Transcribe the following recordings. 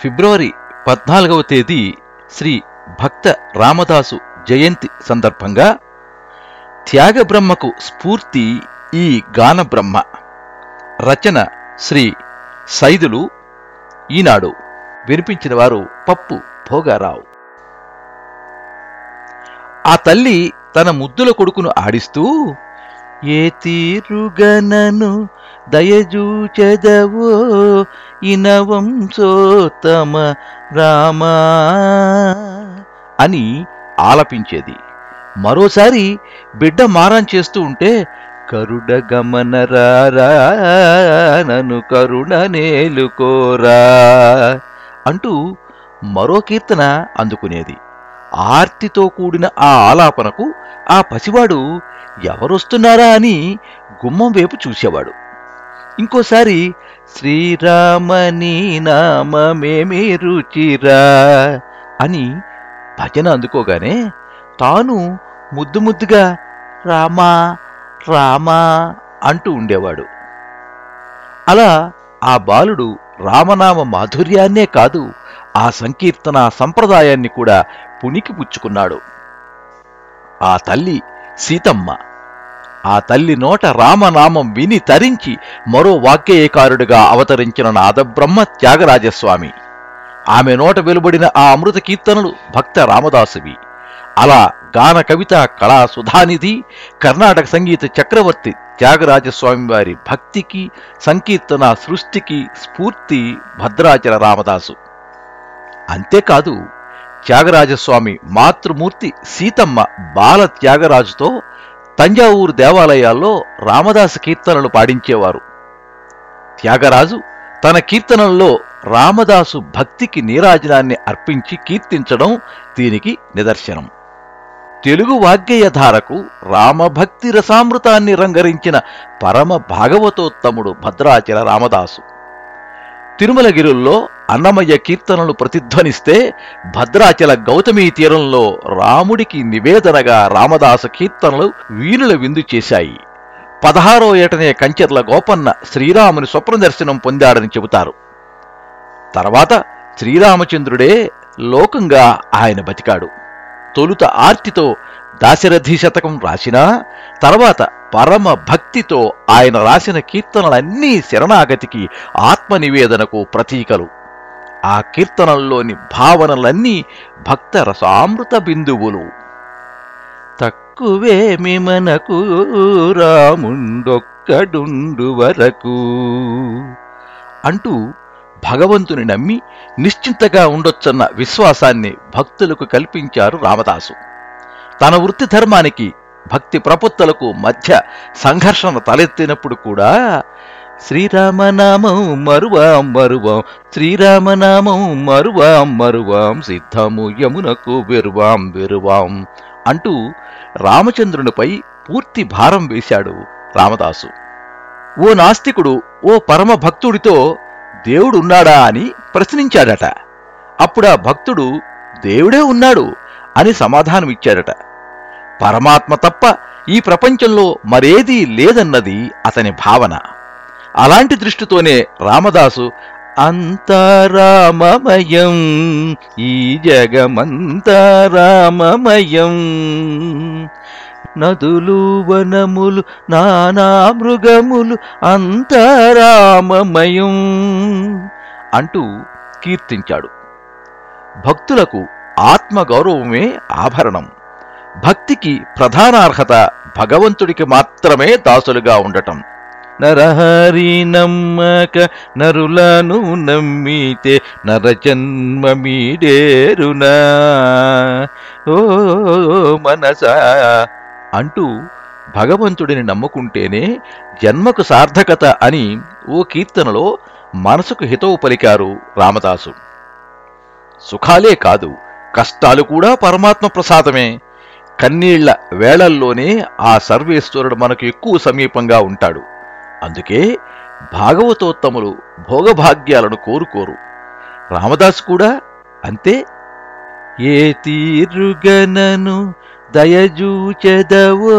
ఫిబ్రవరి పద్నాలుగవ తేదీ శ్రీ భక్త రామదాసు జయంతి సందర్భంగా త్యాగబ్రహ్మకు స్ఫూర్తి ఈ గానబ్రహ్మ. రచన శ్రీ సైదులు. ఈనాడు వినిపించిన వారు పప్పు భోగారావు. ఆ తల్లి తన ముద్దుల కొడుకును ఆడిస్తూ ఏ తీరుగనను దయజూచెదవో ఇనవంశోత్తమ రామా అని ఆలపించేది. మరోసారి బిడ్డ మారం చేస్తూ ఉంటే కరుడ గమనరారా నను కరుణ నేలుకోరా అంటూ మరో కీర్తన అందుకునేది. ఆర్తితో కూడిన ఆ ఆలాపనకు ఆ పసివాడు ఎవరొస్తున్నారా అని గుమ్మం వైపు చూసేవాడు. ఇంకోసారి శ్రీరామని నామమేమి రుచిరా అని భజన అందుకోగానే తాను ముద్దు ముద్దుగా రామా రామా అంటూ ఉండేవాడు. అలా ఆ బాలుడు రామనామ మాధుర్యాన్నే కాదు ఆ సంకీర్తన సంప్రదాయాన్ని కూడా పుణికి పుచ్చుకున్నాడు. ఆ తల్లి సీతమ్మ. ఆ తల్లి నోట రామనామం విని తరించి మరో వాక్యేయకారుడిగా అవతరించిన నాదబ్రహ్మ త్యాగరాజస్వామి. ఆమె నోట వెలువడిన ఆ అమృత కీర్తనలు భక్త రామదాసువి. అలా గాన కవిత కళా సుధానిధి కర్ణాటక సంగీత చక్రవర్తి త్యాగరాజస్వామి వారి భక్తికి సంకీర్తన సృష్టికి స్ఫూర్తి భద్రాచల రామదాసు. అంతేకాదు త్యాగరాజస్వామి మాతృమూర్తి సీతమ్మ బాల త్యాగరాజుతో తంజావూరు దేవాలయాల్లో రామదాస కీర్తనలు పాడించేవారు. త్యాగరాజు తన కీర్తనల్లో రామదాసు భక్తికి నీరాజనాన్ని అర్పించి కీర్తించడం దీనికి నిదర్శనం. తెలుగు వాగ్గేయధారకు రామభక్తి రసామృతాన్ని రంగరించిన పరమ భాగవతోత్తముడు భద్రాచల రామదాసు. తిరుమలగిరుల్లో అన్నమయ్య కీర్తనలు ప్రతిధ్వనిస్తే భద్రాచల గౌతమీ తీరంలో రాముడికి నివేదనగా రామదాస కీర్తనలు వీణుల విందు చేశాయి. పదహారో ఏటనే కంచెర్ల గోపన్న శ్రీరాముని స్వప్న దర్శనం పొందాడని చెబుతారు. తర్వాత శ్రీరామచంద్రుడే లోకంగా ఆయన బతికాడు. తొలుత ఆర్తితో దాశరథి శతకం రాసినా తర్వాత పరమ భక్తితో ఆయన రాసిన కీర్తనలన్నీ శరణాగతికి ఆత్మనివేదనకు ప్రతీకలు. ఆ కీర్తనల్లోని భావనలన్నీ భక్త రసామృత బిందువులు. తక్కువేమి మనకు రాముండొక్కడుండు వరకు అంటూ భగవంతుని నమ్మి నిశ్చింతగా ఉండొచ్చన్న విశ్వాసాన్ని భక్తులకు కల్పించారు రామదాసు. తన వృత్తి ధర్మానికి భక్తి ప్రపత్తులకు మధ్య సంఘర్షణ తలెత్తినప్పుడు కూడా శ్రీరామనామం మరువాం మరువాం శ్రీరామనామం మరువాం మరువాం సిద్ధము యమునకు వెరువాం వెరువాం అంటూ రామచంద్రునిపై పూర్తి భారం వేశాడు రామదాసు. ఓ నాస్తికుడు ఓ పరమ భక్తుడితో దేవుడున్నాడా అని ప్రశ్నించాడట. అప్పుడా భక్తుడు దేవుడే ఉన్నాడు అని సమాధానమిచ్చాడట. పరమాత్మ తప్ప ఈ ప్రపంచంలో మరేదీ లేదన్నది అతని భావన. అలాంటి దృష్టితోనే రామదాసు అంతరామమయం ఈ జగమంతరామమయం నదులు వనములు నానా మృగములు అంతరామమయం అంటూ కీర్తించాడు. భక్తులకు ఆత్మగౌరవమే ఆభరణం. భక్తికి ప్రధాన అర్హత భగవంతుడికి మాత్రమే దాసులుగా ఉండటం. నరహరి నమ్మక నరులను నమ్మితే నరజన్మ మీడేరునా ఓ మనసా అంటూ భగవంతుడిని నమ్ముకుంటేనే జన్మకు సార్థకత అని ఓ కీర్తనలో మనసుకు హితవు పలికారు రామదాసు. సుఖాలే కాదు కష్టాలు కూడా పరమాత్మ ప్రసాదమే. కన్నీళ్ళ వేళల్లోనే ఆ సర్వేశ్వరుడు మనకు ఎక్కువ సమీపంగా ఉంటాడు. అందుకే భాగవతోత్తములు భోగభాగ్యాలను కోరుకోరు. రామదాసు కూడా అంతే. ఏ తీరుగనను దయజూచెదవో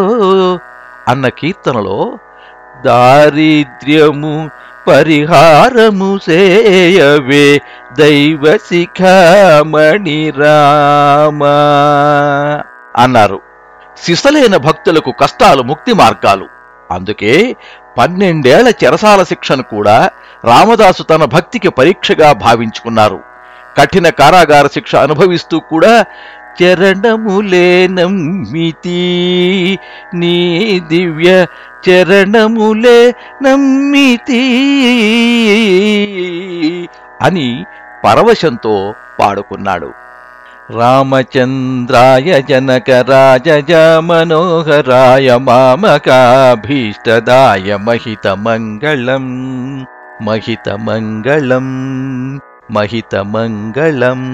అన్న కీర్తనలో దారిద్ర్యము పరిహారము సేయవే దైవ శిఖామణి రామ అన్నారు. సిసలైన భక్తులకు కష్టాలు ముక్తి మార్గాలు. అందుకే పన్నెండేళ్ళ చెరసాల శిక్షను కూడా రామదాసు తన భక్తికి పరీక్షగా భావించుకున్నారు. కఠిన కారాగార శిక్ష అనుభవిస్తూ కూడా చరణములే నమ్మితి నీ దివ్య చరణములే నమ్మితి అని పరవశంతో పాడుకున్నాడు. रामचन्द्राय जनकराज मनोहराय मामकाभीष्टदाय महितमङ्गलम्। महितमङ्गलम्। महितमङ्गलम्।